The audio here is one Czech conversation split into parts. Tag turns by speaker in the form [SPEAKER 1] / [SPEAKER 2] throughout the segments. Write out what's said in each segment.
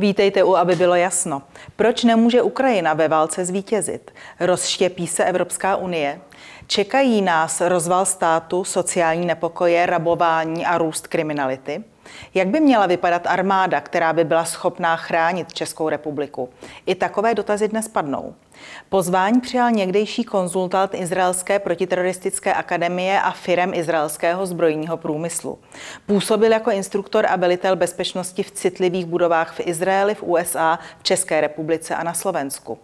[SPEAKER 1] Vítejte u, aby bylo jasno. Proč nemůže Ukrajina ve válce zvítězit? Rozštěpí se Evropská unie? Čekají nás rozval státu, sociální nepokoje, rabování a růst kriminality? Jak by měla vypadat armáda, která by byla schopná chránit Českou republiku? I takové dotazy dnes padnou. Pozvání přijal někdejší konzultant Izraelské protiteroristické akademie a firem izraelského zbrojního průmyslu. Působil jako instruktor a velitel bezpečnosti v citlivých budovách v Izraeli, v USA, v České republice a na Slovensku.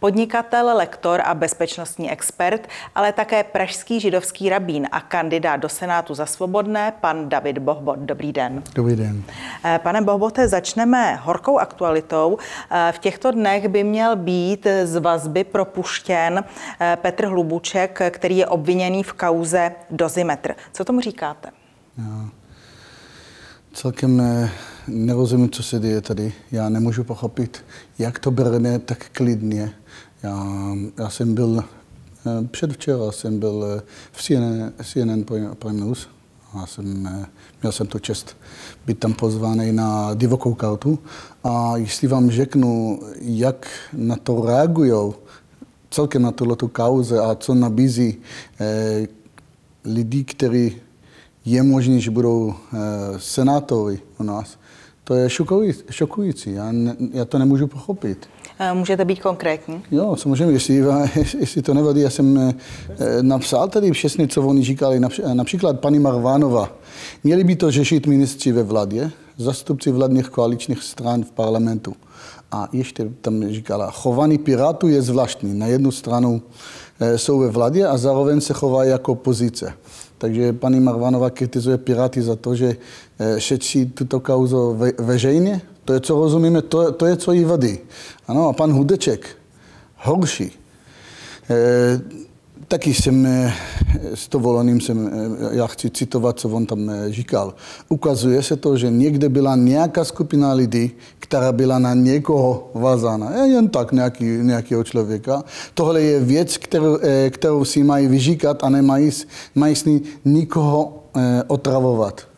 [SPEAKER 1] Podnikatel, lektor a bezpečnostní expert, ale také pražský židovský rabín a kandidát do Senátu za svobodné, pan David Bohbot. Dobrý den.
[SPEAKER 2] Dobrý den.
[SPEAKER 1] Eh, pane Bohbote, začneme horkou aktualitou. Eh, v těchto dnech by měl být z vazby propuštěn eh, Petr Hlubuček, který je obviněný v kauze Dozimetr. Co tomu říkáte? Já
[SPEAKER 2] celkem nerozumím, co se děje tady. Já nemůžu pochopit, jak to bereme tak klidně. Já, já jsem byl, eh, předvčera jsem byl eh, v CNN, CNN Prime News. Já jsem, eh, měl jsem to čest být tam pozvaný na divokou kartu. A jestli vám řeknu, jak na to reagují, celkem na tuto kauze a co nabízí eh, lidi, kteří je možné, že budou eh, senátory u nás, to je šokující. Já, ne, já to nemůžu pochopit.
[SPEAKER 1] Můžete být konkrétní?
[SPEAKER 2] Jo, samozřejmě, jestli, jestli to nevadí. Já jsem eh, napsal tady všechny, co oni říkali. Například paní Marvánova. Měli by to řešit ministři ve vládě, zastupci vládních koaličních stran v parlamentu. A ještě tam říkala, chování Pirátů je zvláštní. Na jednu stranu eh, jsou ve vládě a zároveň se chovají jako pozice. Takže paní Marvanova kritizuje Piráty za to, že eh, šetří tuto kauzu ve, veřejně. To je, co rozumíme, to, to je, co jí vadí. Ano, a pan Hudeček, horší. E, taky jsem eh, s dovolením jsem, já chci citovat, co on tam říkal. Ukazuje se to, že někde byla nějaká skupina lidí, která byla na někoho vázána. Jen tak nějaký, nějakého člověka. Tohle je věc, kterou, kterou si mají vyříkat a nemají mají s ní nikoho otravovat.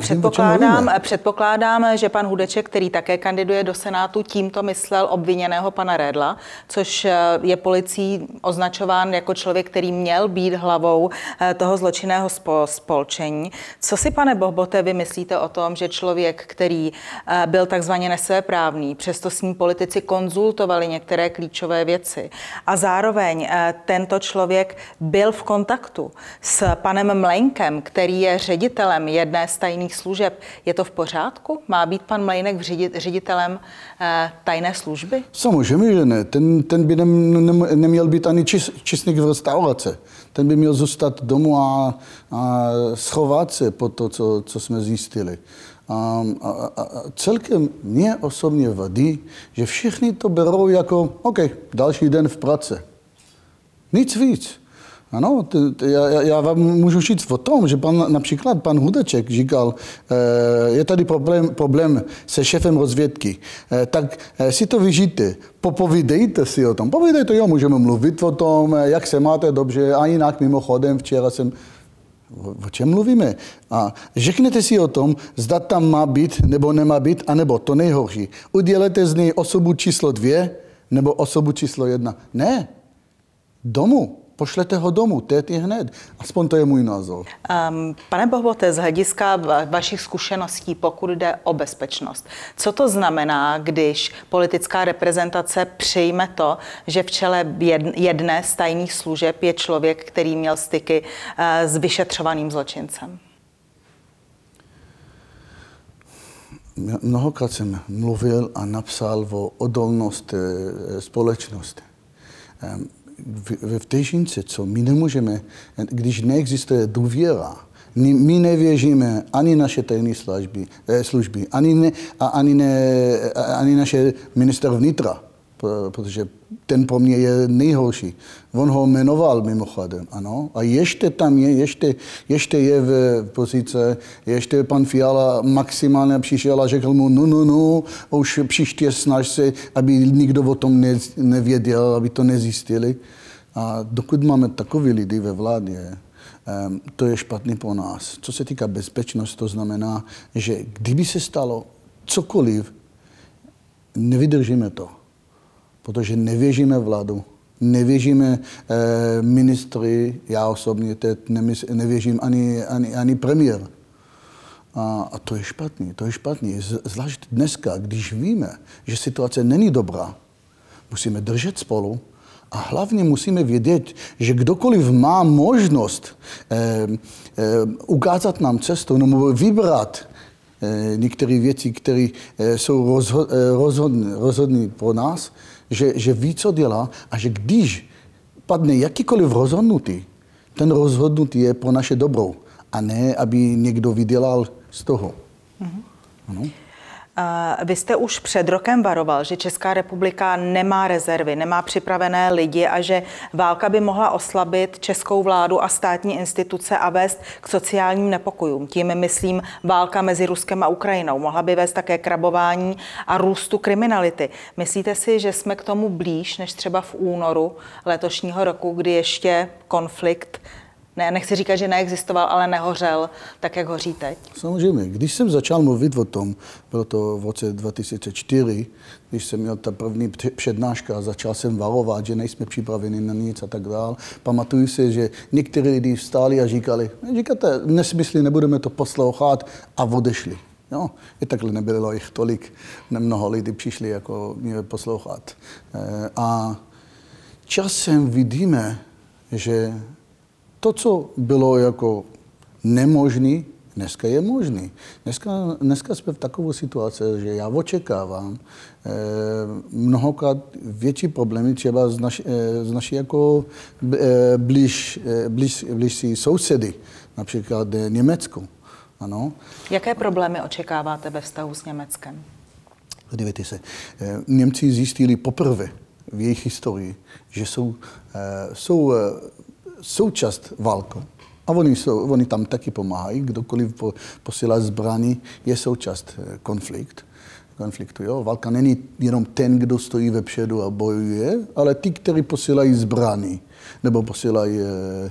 [SPEAKER 1] Předpokládám, předpokládám, že pan Hudeček, který také kandiduje do Senátu, tímto myslel obviněného pana Redla, což eh, je policií označován jako člověk, který měl být hlavou eh, toho zločinného spolčení. Co si, pane Bohbote, vy myslíte o tom, že člověk, který eh, byl takzvaně nesvéprávný, přesto s ním politici konzultovali některé klíčové věci a zároveň tento člověk byl v kontaktu s panem Mlenkem, který je ředitelem jedné z tajných služeb. Je to v pořádku? Má být pan Mlejnek ředitelem eh, tajné služby?
[SPEAKER 2] Samozřejmě, že ne. Ten, ten by nem, nem, neměl být ani čis, čistník v restaurace. Ten by měl zůstat domů a, a schovat se po to, co, co jsme zjistili. A, a, a celkem mě osobně vadí, že všichni to berou jako, OK, další den v práci. Nic víc. Ano, t, t, já, já vám můžu říct o tom, že pan, například pan Hudeček říkal, e, je tady problém, problém se šefem rozvědky, e, tak e, si to vyžijte, popovídejte si o tom. Povídejte, jo, můžeme mluvit o tom, jak se máte dobře, a jinak mimochodem včera jsem O čem mluvíme? A řeknete si o tom, zda tam má být nebo nemá být, anebo to nejhorší. Udělete z něj osobu číslo dvě nebo osobu číslo jedna. Ne. Domů pošlete ho domů, teď je hned. Aspoň to je můj názor. Um,
[SPEAKER 1] pane Bohbote, z hlediska vašich zkušeností, pokud jde o bezpečnost, co to znamená, když politická reprezentace přijme to, že v čele jedné z tajných služeb je člověk, který měl styky uh, s vyšetřovaným zločincem?
[SPEAKER 2] Mnohokrát jsem mluvil a napsal o odolnost eh, společnosti ve vteřince, co? My nemůžeme, když neexistuje důvěra, my nevěříme ani naše tajné služby, eh, služby ani, ne, ani, ne, ani naše minister vnitra, protože ten pro mě je nejhorší. On ho jmenoval mimochodem, ano. A ještě tam je, ještě, ještě je v pozice, ještě pan Fiala maximálně přišel a řekl mu, no, no, no, už příště snaž se, aby nikdo o tom ne, nevěděl, aby to nezjistili. A dokud máme takové lidi ve vládě, to je špatný po nás. Co se týká bezpečnosti, to znamená, že kdyby se stalo cokoliv, nevydržíme to, protože nevěříme vládu, nevěříme eh, ministry, já osobně teď nevěřím ani, ani, ani premiér. A, a to je špatný, to je špatný. Zvlášť dneska, když víme, že situace není dobrá, musíme držet spolu a hlavně musíme vědět, že kdokoliv má možnost eh, eh, ukázat nám cestu nebo vybrat některé věci, které eh, jsou rozho- eh, rozhodné, rozhodné pro nás, že, že ví, co dělá a že když padne jakýkoliv rozhodnutí, ten rozhodnutí je pro naše dobrou a ne, aby někdo vydělal z toho. Mm-hmm.
[SPEAKER 1] Ano. Vy jste už před rokem varoval, že Česká republika nemá rezervy, nemá připravené lidi a že válka by mohla oslabit českou vládu a státní instituce a vést k sociálním nepokojům. Tím myslím válka mezi Ruskem a Ukrajinou. Mohla by vést také k rabování a růstu kriminality. Myslíte si, že jsme k tomu blíž než třeba v únoru letošního roku, kdy ještě konflikt ne, nechci říkat, že neexistoval, ale nehořel tak, jak hoří teď?
[SPEAKER 2] Samozřejmě. Když jsem začal mluvit o tom, bylo to v roce 2004, když jsem měl ta první přednáška a začal jsem varovat, že nejsme připraveni na nic a tak dále. Pamatuju si, že někteří lidi vstáli a říkali, říkáte, nesmysly, nebudeme to poslouchat a odešli. Jo, i takhle nebylo jich tolik, mnoho lidí přišli jako mě poslouchat. Eh, a časem vidíme, že to, co bylo jako nemožný, dneska je možný. Dneska, dneska jsme v takové situaci, že já očekávám eh, mnohokrát větší problémy třeba z, naši, eh, z naší jako eh, blíž, eh, blíž, blížší sousedy, například eh, Německo. Ano.
[SPEAKER 1] Jaké problémy očekáváte ve vztahu s Německem?
[SPEAKER 2] Dívejte se, eh, Němci zjistili poprvé v jejich historii, že jsou, eh, jsou součást války. A oni, jsou, oni tam taky pomáhají, kdokoliv po, posílá zbraní, je součást eh, konflikt, konfliktu. Jo? Válka není jenom ten, kdo stojí vepředu a bojuje, ale ty, kteří posílají zbraní nebo posílají e, e,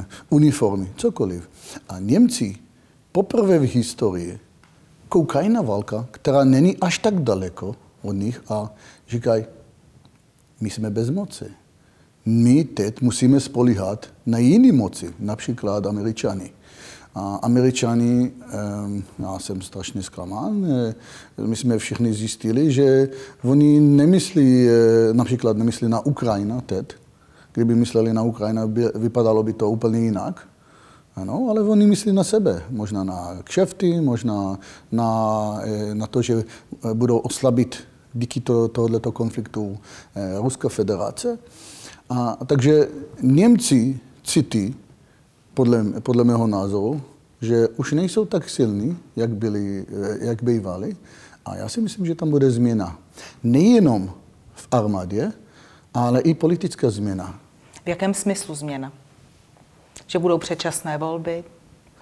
[SPEAKER 2] e, uniformy, cokoliv. A Němci poprvé v historii koukají na válka, která není až tak daleko od nich a říkají, my jsme bez moci my teď musíme spolíhat na jiné moci, například Američany. A Američani, já jsem strašně zklamán, my jsme všichni zjistili, že oni nemyslí, například nemyslí na Ukrajinu teď. Kdyby mysleli na Ukrajinu, by, vypadalo by to úplně jinak. Ano, ale oni myslí na sebe, možná na kšefty, možná na, na to, že budou oslabit díky to, tohoto konfliktu Ruská federace. A, takže Němci cítí, podle, podle mého názoru, že už nejsou tak silní, jak, byli, jak bývali. A já si myslím, že tam bude změna. Nejenom v armádě, ale i politická změna.
[SPEAKER 1] V jakém smyslu změna? Že budou předčasné volby?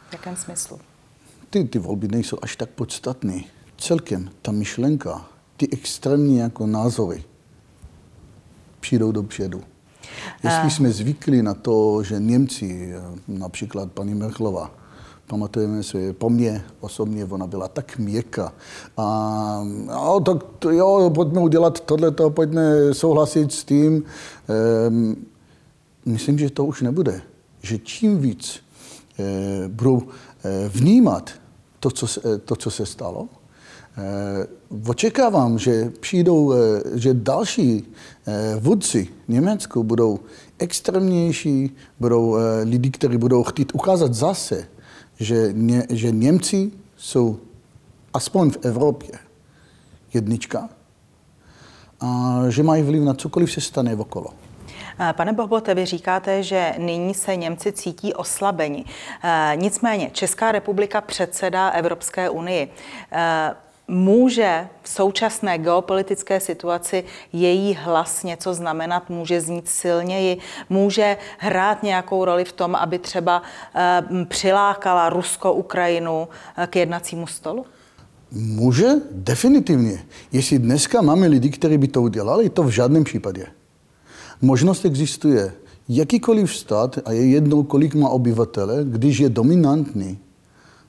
[SPEAKER 1] V jakém smyslu?
[SPEAKER 2] Ty, ty volby nejsou až tak podstatné. Celkem ta myšlenka, ty extrémní jako názory přijdou dopředu. Jestli jsme zvykli na to, že Němci, například paní Merklova, pamatujeme si, po mně osobně ona byla tak měkká. A, a tak to, jo, pojďme udělat tohleto, pojďme souhlasit s tím. Ehm, myslím, že to už nebude. Že čím víc e, budou e, vnímat to co, se, to, co se stalo, Eh, očekávám, že přijdou, eh, že další eh, vůdci Německu budou extrémnější, budou lidi, kteří budou chtít ukázat zase, že, ně, že Němci jsou aspoň v Evropě jednička a že mají vliv na cokoliv se stane okolo.
[SPEAKER 1] Pane Bohbote, vy říkáte, že nyní se Němci cítí oslabeni. Nicméně Česká republika předsedá Evropské unii může v současné geopolitické situaci její hlas něco znamenat, může znít silněji, může hrát nějakou roli v tom, aby třeba eh, přilákala Rusko-Ukrajinu eh, k jednacímu stolu?
[SPEAKER 2] Může, definitivně. Jestli dneska máme lidi, kteří by to udělali, to v žádném případě. Možnost existuje. Jakýkoliv stát, a je jedno, kolik má obyvatele, když je dominantní,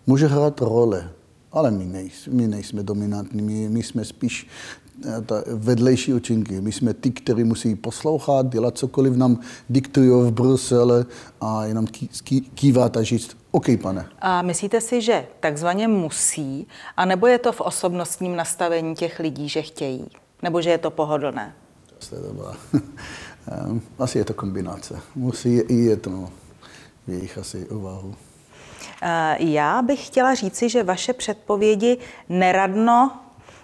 [SPEAKER 2] může hrát role Ale my, nejsme, my nejsme dominantní, my, my jsme spíš eh, ta vedlejší účinky. My jsme ty, kteří musí poslouchat, dělat cokoliv nám diktují v Brusele a jenom kývat a říct, OK, pane.
[SPEAKER 1] A myslíte si, že takzvaně musí, anebo je to v osobnostním nastavení těch lidí, že chtějí? Nebo že je to pohodlné?
[SPEAKER 2] Asi je to kombinace. Musí i je to v jejich asi uvahu.
[SPEAKER 1] Eh, já bych chtěla říci, že vaše předpovědi neradno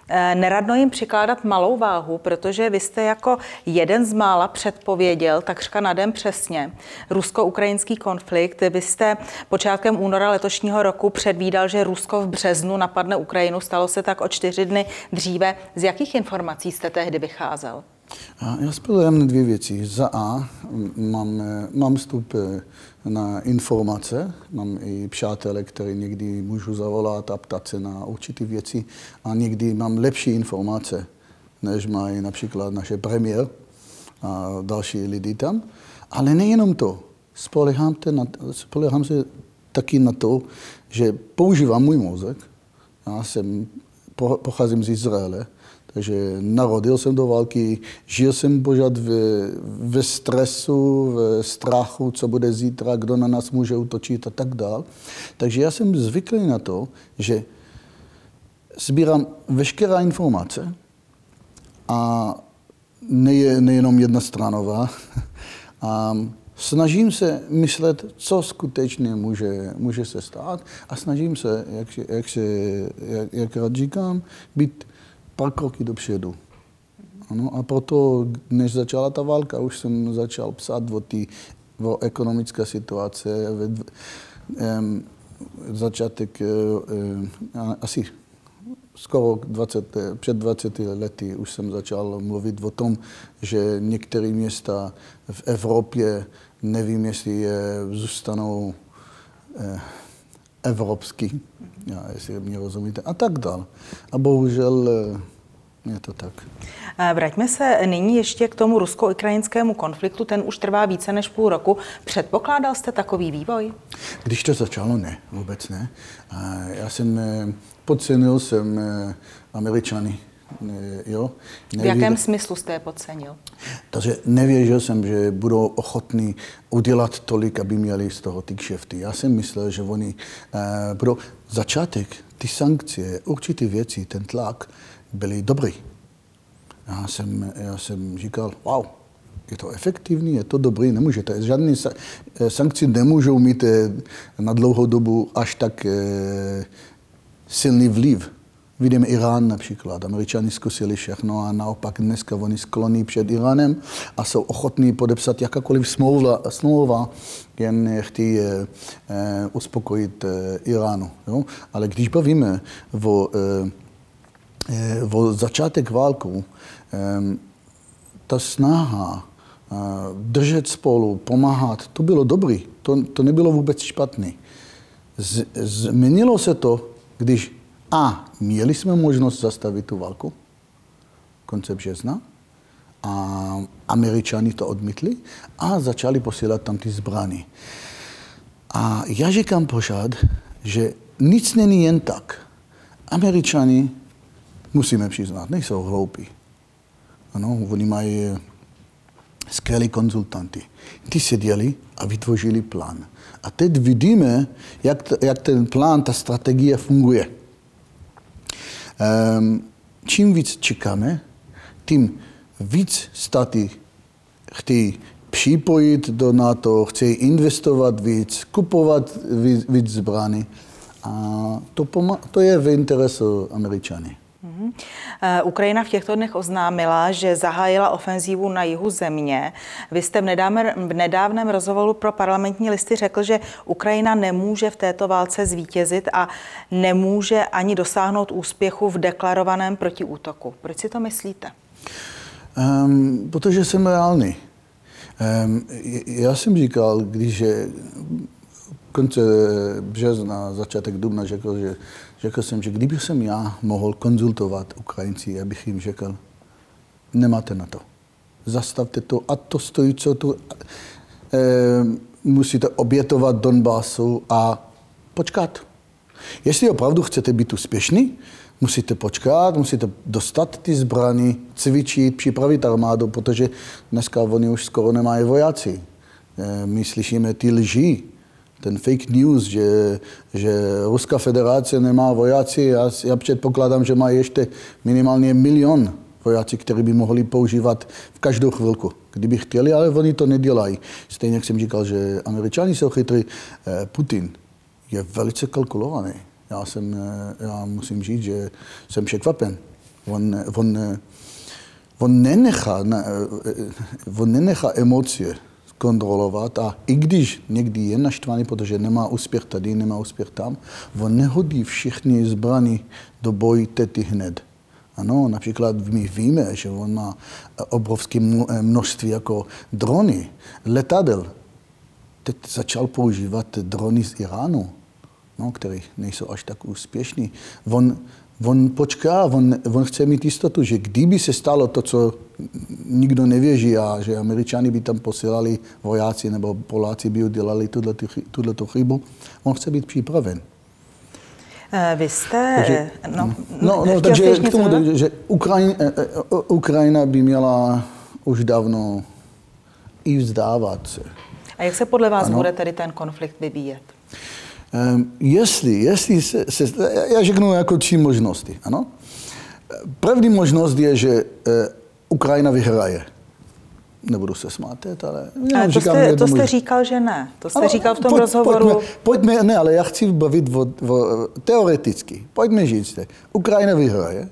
[SPEAKER 1] eh, neradno jim přikládat malou váhu, protože vy jste jako jeden z mála předpověděl, takřka na den přesně, rusko-ukrajinský konflikt. Vy jste počátkem února letošního roku předvídal, že Rusko v březnu napadne Ukrajinu. Stalo se tak o čtyři dny dříve. Z jakých informací jste tehdy vycházel?
[SPEAKER 2] Já spojujem na dvě věci. Za A mám, mám vstup na informace, mám i přátele, které někdy můžu zavolat a ptat se na určité věci a někdy mám lepší informace, než mají například naše premiér a další lidi tam. Ale nejenom to. Spolehám, na, spolehám se taky na to, že používám můj mozek. Já jsem, pocházím z Izraele, takže narodil jsem do války, žil jsem pořád ve, ve stresu, ve strachu, co bude zítra, kdo na nás může utočit a tak dál. Takže já jsem zvyklý na to, že sbírám veškerá informace a ne, nejenom jednostranová. A snažím se myslet, co skutečně může, může se stát a snažím se, jak, jak, se, jak, jak rád říkám, být pár kroky dopředu. Ano, a proto, než začala ta válka, už jsem začal psát o, tý, o ekonomické situace. Um, začátek um, asi skoro 20, před 20 lety už jsem začal mluvit o tom, že některé města v Evropě, nevím, jestli je, zůstanou eh, evropský, já, jestli mě rozumíte, a tak dál. A bohužel eh, je to tak.
[SPEAKER 1] Vraťme se nyní ještě k tomu rusko-ukrajinskému konfliktu. Ten už trvá více než půl roku. Předpokládal jste takový vývoj?
[SPEAKER 2] Když to začalo, ne, vůbec ne. Já jsem eh, podcenil jsem eh, Američany Jo?
[SPEAKER 1] v jakém smyslu jste je podcenil?
[SPEAKER 2] Takže nevěřil jsem, že budou ochotní udělat tolik, aby měli z toho ty kšefty. Já jsem myslel, že oni uh, budou... Začátek, ty sankce, určité věci, ten tlak, byly dobrý. Já jsem, já jsem říkal, wow, je to efektivní, je to dobrý, nemůžete. Žádné eh, sankce nemůžou mít eh, na dlouhou dobu až tak silný vliv Vidíme Irán například. Američani zkusili všechno a naopak dneska oni skloní před Iránem a jsou ochotní podepsat jakákoliv smlouva, smlouva jen chtějí eh, eh, uspokojit eh, Iránu. Jo? Ale když bavíme o, eh o začátek válku, eh, ta snaha eh, držet spolu, pomáhat, to bylo dobrý. To, to nebylo vůbec špatný. Z, změnilo se to, když a měli jsme možnost zastavit tu válku konce března a američani to odmítli a začali posílat tam ty zbrany. A já říkám pořád, že nic není jen tak. Američani, musíme přiznat, nejsou hloupí. Ano, oni mají skvělí konzultanty. Ty seděli a vytvořili plán. A teď vidíme, jak, jak ten plán, ta strategie funguje. Ehm, čím víc čekáme, tím víc státy chtějí připojit do NATO, chtějí investovat víc, kupovat víc, víc zbraní. A to, to je v interesu Američany.
[SPEAKER 1] Eh, Ukrajina v těchto dnech oznámila, že zahájila ofenzívu na jihu země. Vy jste v nedávném, v nedávném rozhovoru pro parlamentní listy řekl, že Ukrajina nemůže v této válce zvítězit a nemůže ani dosáhnout úspěchu v deklarovaném protiútoku. Proč si to myslíte?
[SPEAKER 2] Um, protože jsem reálný. Um, já jsem říkal, když je konce března, začátek dubna řekl, že řekl jsem, že kdyby jsem já mohl konzultovat Ukrajinci, já bych jim řekl, nemáte na to. Zastavte to a to stojí, co tu e, musíte obětovat Donbasu a počkat. Jestli opravdu chcete být úspěšní, musíte počkat, musíte dostat ty zbraní, cvičit, připravit armádu, protože dneska oni už skoro nemají vojáci. Eh, my slyšíme ty lži, ten fake news, že, že Ruská federace nemá vojáci. Já, já předpokládám, že má ještě minimálně milion vojáci, který by mohli používat v každou chvilku, kdyby chtěli, ale oni to nedělají. Stejně jak jsem říkal, že američani jsou chytrý, eh, Putin je velice kalkulovaný. Já, jsem, eh, já musím říct, že jsem překvapen. On, on, on, nenechá, on nenechá emoce kontrolovat a i když někdy je naštvaný, protože nemá úspěch tady, nemá úspěch tam, on nehodí všechny zbraní do boji tety hned. Ano, například my víme, že on má obrovské množství jako drony, letadel. Teď začal používat drony z Iránu, no, které nejsou až tak úspěšní. On, on počká, on, on chce mít jistotu, že kdyby se stalo to, co nikdo nevěří a že američani by tam posílali vojáci nebo Poláci by udělali tuto chybu, on chce být připraven.
[SPEAKER 1] Eh, vy jste... Takže,
[SPEAKER 2] no, no, no takže k tomu, že, že Ukrajina, eh, eh, Ukrajina by měla už dávno i vzdávat se.
[SPEAKER 1] A jak se podle vás ano. bude tedy ten konflikt vyvíjet?
[SPEAKER 2] Um, jestli, jestli se, se, já řeknu jako tři možnosti, ano. První možnost je, že Ukrajina vyhraje. Nebudu se smát, ale...
[SPEAKER 1] ale to, jste, to jste říkal, že ne. To jste ano, říkal v tom pojď, rozhovoru.
[SPEAKER 2] Pojďme, pojďme, ne, ale já chci bavit o, o, teoreticky. Pojďme říct, Ukrajina vyhraje.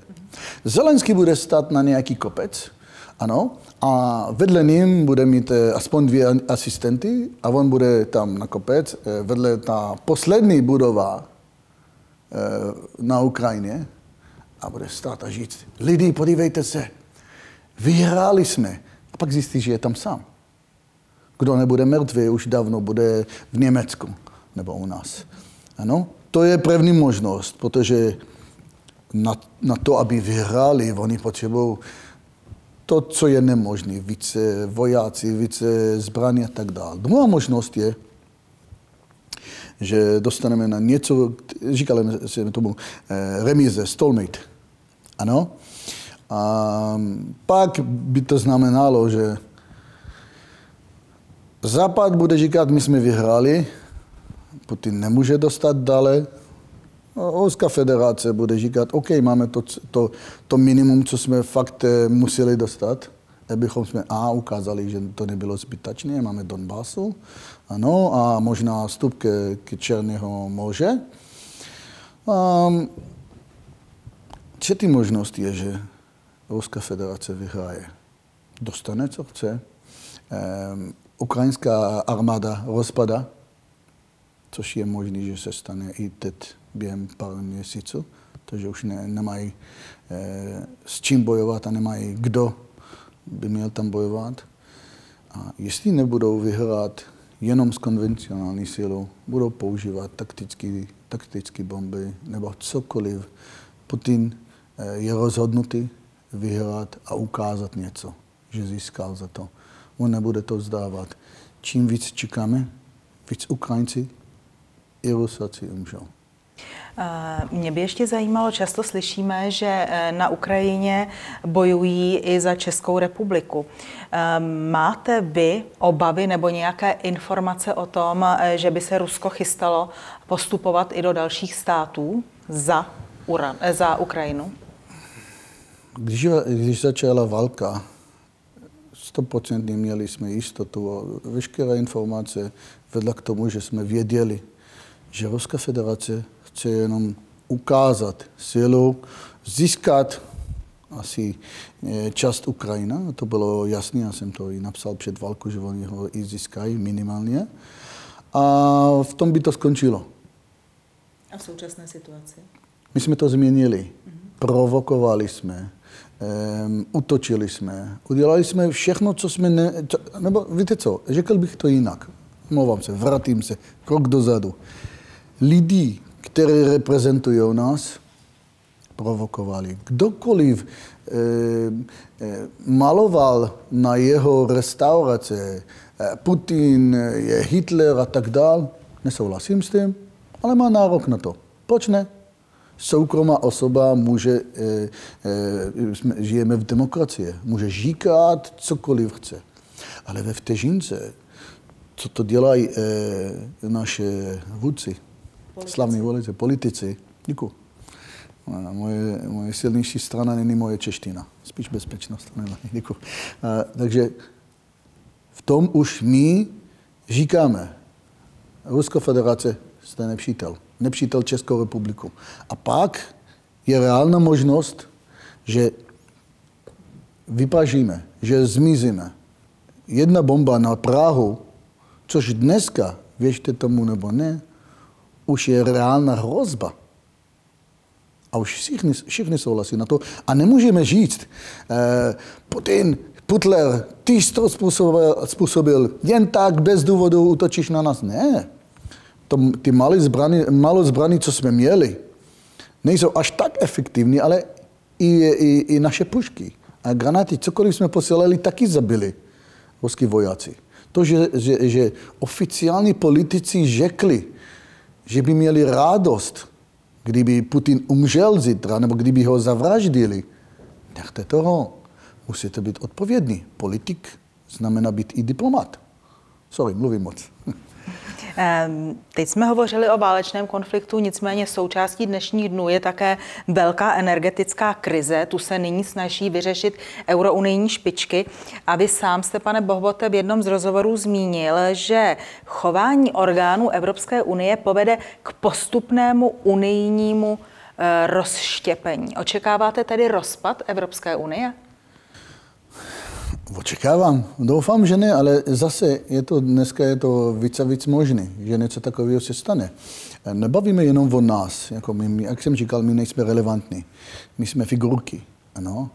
[SPEAKER 2] Zelenský bude stát na nějaký kopec, ano, a vedle ním bude mít eh, aspoň dvě asistenty a on bude tam na kopec, eh, vedle ta poslední budova eh, na Ukrajině a bude stát a říct, lidi, podívejte se, Vyhráli jsme. A pak zjistí, že je tam sám. Kdo nebude mrtvý, už dávno bude v Německu nebo u nás. Ano? To je první možnost, protože na, na to, aby vyhráli, oni potřebují to, co je nemožné, více vojáci, více zbraní a tak dále. Druhá možnost je, že dostaneme na něco, říkali jsme tomu eh, remize, stolmate. Ano? A pak by to znamenalo, že Západ bude říkat, my jsme vyhráli, Putin nemůže dostat dále. Ruská federace bude říkat, OK, máme to, to, to minimum, co jsme fakt eh, museli dostat, abychom jsme A ukázali, že to nebylo zbytečné, máme Donbasu, ano, a možná vstup ke, ke Černého moře. Um, třetí možnost je, že Ruská federace vyhraje. Dostane, co chce. Um, ukrajinská armáda rozpada, což je možné, že se stane i teď během pár měsíců, takže už ne, nemají e, s čím bojovat a nemají kdo by měl tam bojovat. A jestli nebudou vyhrát jenom s konvencionální silou, budou používat taktické, taktické bomby nebo cokoliv, Putin e, je rozhodnutý, vyhrát a ukázat něco, že získal za to. On nebude to vzdávat. Čím víc čekáme, víc Ukrajinci i Rusáci umřou.
[SPEAKER 1] Mě by ještě zajímalo, často slyšíme, že e, na Ukrajině bojují i za Českou republiku. E, máte vy obavy nebo nějaké informace o tom, e, že by se Rusko chystalo postupovat i do dalších států za, Uran, za Ukrajinu?
[SPEAKER 2] Když, když začala válka, 100% měli jsme jistotu a veškeré informace vedla k tomu, že jsme věděli, že Ruská federace chce jenom ukázat silu, získat asi eh, část Ukrajina, to bylo jasné, já jsem to i napsal před válkou, že oni ho i získají minimálně. A v tom by to skončilo.
[SPEAKER 1] A v současné situaci?
[SPEAKER 2] My jsme to změnili. Mm-hmm. Provokovali jsme um, utočili jsme, udělali jsme všechno, co jsme, ne, co, nebo víte co, řekl bych to jinak, mluvám se, vrátím se, krok dozadu. Lidi, kteří reprezentují nás, provokovali. Kdokoliv eh, eh, maloval na jeho restaurace, eh, Putin je Hitler a tak dál, nesouhlasím s tím, ale má nárok na to Proč ne? Soukromá osoba může, žijeme v demokracii, může říkat cokoliv chce. Ale ve vteřince, co to dělají naše vůdci, slavní volice, politici, děkuji. Moje, moje silnější strana není moje čeština, spíš bezpečnost. Děkuji. Takže v tom už my říkáme, Rusko federace jste nepřítel, nepřítel Českou republiku. A pak je reálná možnost, že vypažíme, že zmizíme. Jedna bomba na Prahu, což dneska, věřte tomu nebo ne, už je reálná hrozba. A už všichni, všichni souhlasí na to. A nemůžeme říct, eh, Putin, Putler, ty jsi to způsobil, způsobil, jen tak, bez důvodu útočíš na nás. Ne. To, ty malé zbrany, malo zbraní, co jsme měli, nejsou až tak efektivní, ale i, i, i naše pušky a granáty, cokoliv jsme posílali, taky zabili ruský vojáci. To, že, že, že oficiální politici řekli, že by měli radost, kdyby Putin umřel zítra, nebo kdyby ho zavraždili, nechte toho. Musíte být odpovědný. Politik znamená být i diplomat. Sorry, mluvím moc.
[SPEAKER 1] Ehm, teď jsme hovořili o válečném konfliktu, nicméně součástí dnešních dnů je také velká energetická krize. Tu se nyní snaží vyřešit eurounijní špičky. A vy sám jste, pane Bohbote, v jednom z rozhovorů zmínil, že chování orgánů Evropské unie povede k postupnému unijnímu eh, rozštěpení. Očekáváte tedy rozpad Evropské unie?
[SPEAKER 2] Očekávám. Doufám, že ne, ale zase je to, dneska je to víc a víc možné, že něco takového se stane. Nebavíme jenom o nás, jako my, jak jsem říkal, my nejsme relevantní. My jsme figurky, ano.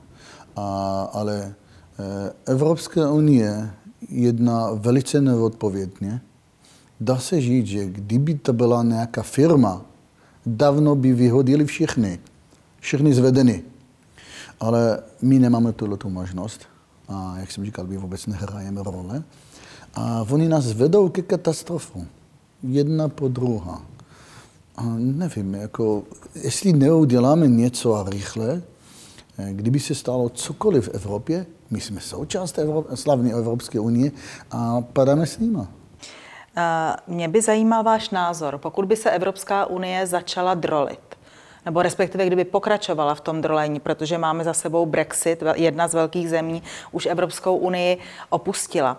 [SPEAKER 2] A, ale eh, Evropská unie jedná velice neodpovědně. Dá se říct, že kdyby to byla nějaká firma, dávno by vyhodili všechny, všechny zvedeny. Ale my nemáme tuto možnost a jak jsem říkal, my vůbec nehrajeme role. A oni nás vedou ke katastrofu. Jedna po druhá. A nevím, jako, jestli neuděláme něco a rychle, eh, kdyby se stalo cokoliv v Evropě, my jsme součást Evrop, slavné Evropské unie a padáme s nima.
[SPEAKER 1] Mě by zajímal váš názor. Pokud by se Evropská unie začala drolit, nebo respektive kdyby pokračovala v tom drolení, protože máme za sebou Brexit, jedna z velkých zemí už Evropskou unii opustila.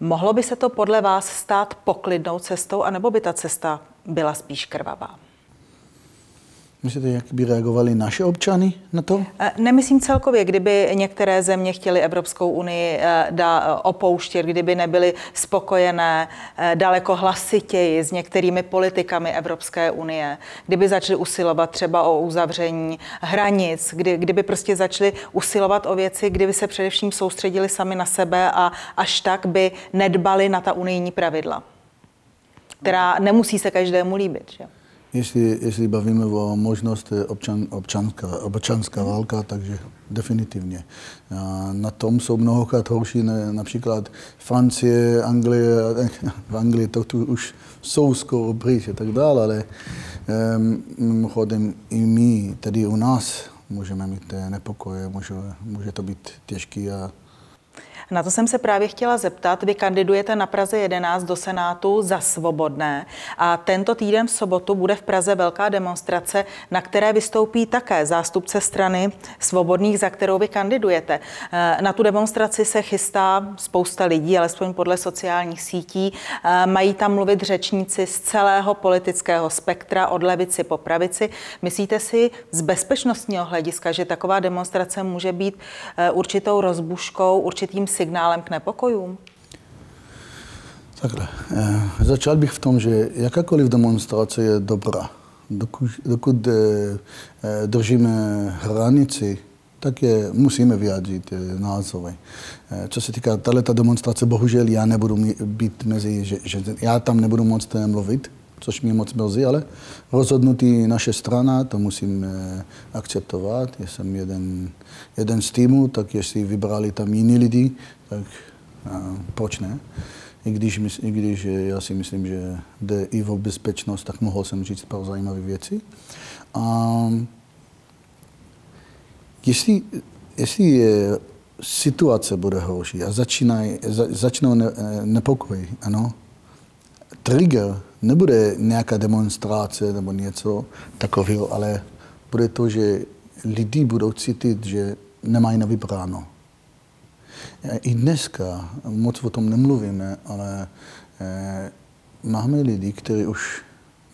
[SPEAKER 1] Mohlo by se to podle vás stát poklidnou cestou, anebo by ta cesta byla spíš krvavá?
[SPEAKER 2] Myslíte, jak by reagovali naše občany na to?
[SPEAKER 1] Eh, nemyslím celkově, kdyby některé země chtěly Evropskou unii eh, eh, opouštět, kdyby nebyly spokojené daleko hlasitěji s některými politikami Evropské unie, kdyby začaly usilovat třeba o uzavření hranic, kdy, kdyby prostě začaly usilovat o věci, kdyby se především soustředili sami na sebe a až tak by nedbali na ta unijní pravidla, která nemusí se každému líbit. Že?
[SPEAKER 2] Jestli, jestli bavíme o možnost občan, občanská, občanská válka, takže definitivně. A na tom jsou mnohokrát horší ne, například Francie, Anglie, v Anglii to tu už jsou skoro pryč a tak dále, ale mimochodem i my, tedy u nás, můžeme mít nepokoje, může, může to být těžký a
[SPEAKER 1] na to jsem se právě chtěla zeptat. Vy kandidujete na Praze 11 do Senátu za svobodné a tento týden v sobotu bude v Praze velká demonstrace, na které vystoupí také zástupce strany svobodných, za kterou vy kandidujete. Eh, na tu demonstraci se chystá spousta lidí, alespoň podle sociálních sítí. Eh, mají tam mluvit řečníci z celého politického spektra, od levici po pravici. Myslíte si z bezpečnostního hlediska, že taková demonstrace může být eh, určitou rozbuškou, určitým signálem k nepokojům?
[SPEAKER 2] Takhle. Eh, začal bych v tom, že jakákoliv demonstrace je dobrá. Dokud, dokud eh, eh, držíme hranici, tak je musíme vyjádřit názory. Co se týká této demonstrace, bohužel já nebudu být mezi, že, že já tam nebudu moc mluvit, což mě moc mrzí, ale rozhodnutí naše strana, to musím akceptovat. Já jsem jeden, jeden z týmu, tak jestli vybrali tam jiní lidi, tak a, proč ne? I když, i když já si myslím, že jde i o bezpečnost, tak mohl jsem říct pár zajímavé věci. A jestli, jestli je situace bude horší a začínají, za, začnou ne, nepokoj, ano, trigger nebude nějaká demonstrace nebo něco takového, ale bude to, že lidi budou cítit, že nemají na vybráno. I dneska, moc o tom nemluvíme, ale eh, máme lidi, kteří už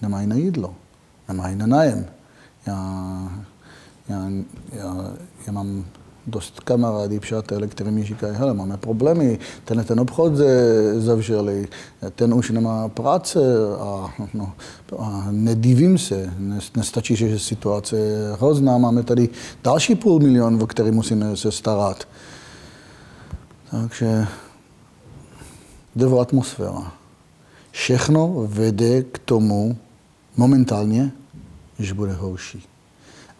[SPEAKER 2] nemají na jídlo, nemají na nájem. Já, já, já, já mám dost kamarády, přátelé, kteří mi říkají, hele, máme problémy, ten, ten obchod zavřeli, ten už nemá práce a, no, a nedivím se, nestačí, že situace je hrozná, máme tady další půl milion, o který musíme se starat. Takže jde o atmosféra. Všechno vede k tomu momentálně, že bude horší.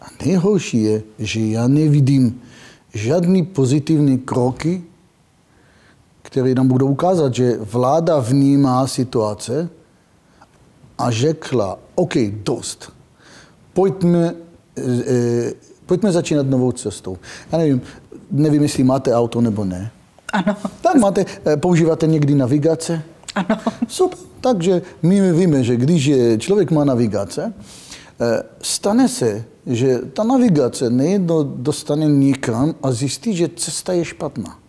[SPEAKER 2] A nejhorší je, že já nevidím žádný pozitivní kroky, které nám budou ukázat, že vláda vnímá situace a řekla, OK, dost, pojďme, e, pojďme začínat novou cestou. Já nevím, nevím, jestli máte auto nebo ne.
[SPEAKER 1] Ano.
[SPEAKER 2] Tak máte, e, používáte někdy navigace?
[SPEAKER 1] Ano.
[SPEAKER 2] Super. Takže my víme, že když je, člověk má navigace, stane se, že ta navigace nejedno dostane někam a zjistí, že cesta je špatná.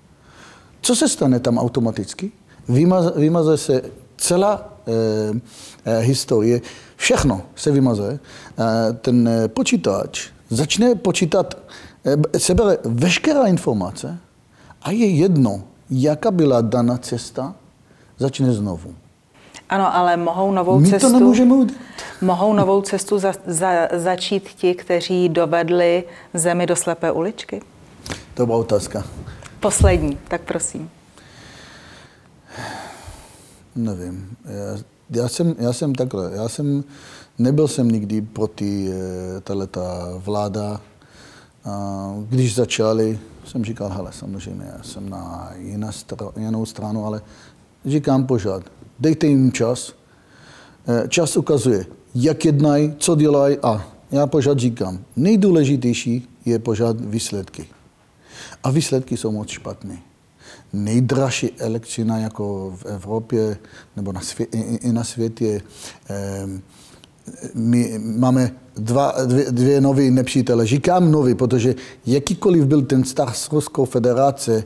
[SPEAKER 2] Co se stane tam automaticky? Vymaze, vymaze se celá eh, eh, historie, všechno se vymaze. Eh, ten počítač začne počítat, eh, sebere veškerá informace a je jedno, jaká byla daná cesta, začne znovu.
[SPEAKER 1] Ano, ale mohou novou
[SPEAKER 2] My
[SPEAKER 1] cestu...
[SPEAKER 2] to nemůžeme udělat.
[SPEAKER 1] Mohou novou cestu za, za, začít ti, kteří dovedli zemi do slepé uličky?
[SPEAKER 2] To byla otázka.
[SPEAKER 1] Poslední, tak prosím.
[SPEAKER 2] Nevím. Já, já, jsem, já jsem takhle. Já jsem, nebyl jsem nikdy proti eh, tato vláda. A když začali, jsem říkal, hele, samozřejmě, já jsem na jiná str- jinou stranu, ale říkám pořád, dejte jim čas. Eh, čas ukazuje, jak jednají, co dělají a já pořád říkám, nejdůležitější je pořád výsledky. A výsledky jsou moc špatné. Nejdražší elektřina jako v Evropě nebo na svě- i na světě. Eh, my máme dva, dvě, dvě nové nepřítele. Říkám nový, protože jakýkoliv byl ten vztah s Ruskou federace,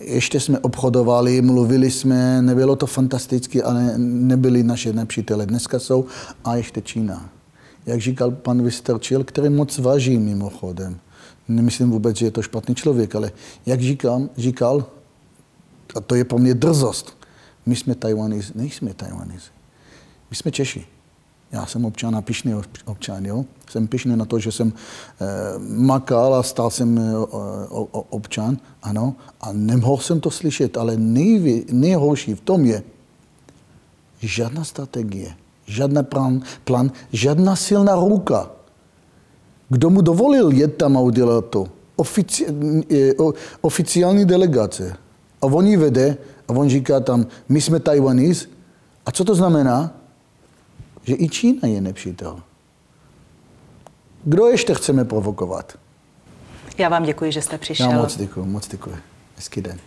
[SPEAKER 2] ještě jsme obchodovali, mluvili jsme, nebylo to fantastické, ale nebyli naše nepřítele. Dneska jsou a ještě Čína. Jak říkal pan Vystrčil, který moc váží mimochodem. Nemyslím vůbec, že je to špatný člověk, ale jak říkám, říkal, a to je pro mě drzost, my jsme Tajvaníci, nejsme Tajvaníci. My jsme Češi. Já jsem občan a pišný občan, jo. Jsem pišný na to, že jsem eh, makal a stal jsem eh, občan, ano. A nemohl jsem to slyšet, ale nejvě, nejhorší v tom je, žádná strategie, žádný plán, plán, žádná silná ruka. Kdo mu dovolil jet tam a udělat to? Ofici, eh, oficiální delegace. A on ji vede a on říká tam, my jsme Tajvaníz. A co to znamená? Že i Čína je nepřítel. Kdo ještě chceme provokovat?
[SPEAKER 1] Já vám děkuji, že jste přišel.
[SPEAKER 2] Já moc děkuji, moc děkuji. Hezký den.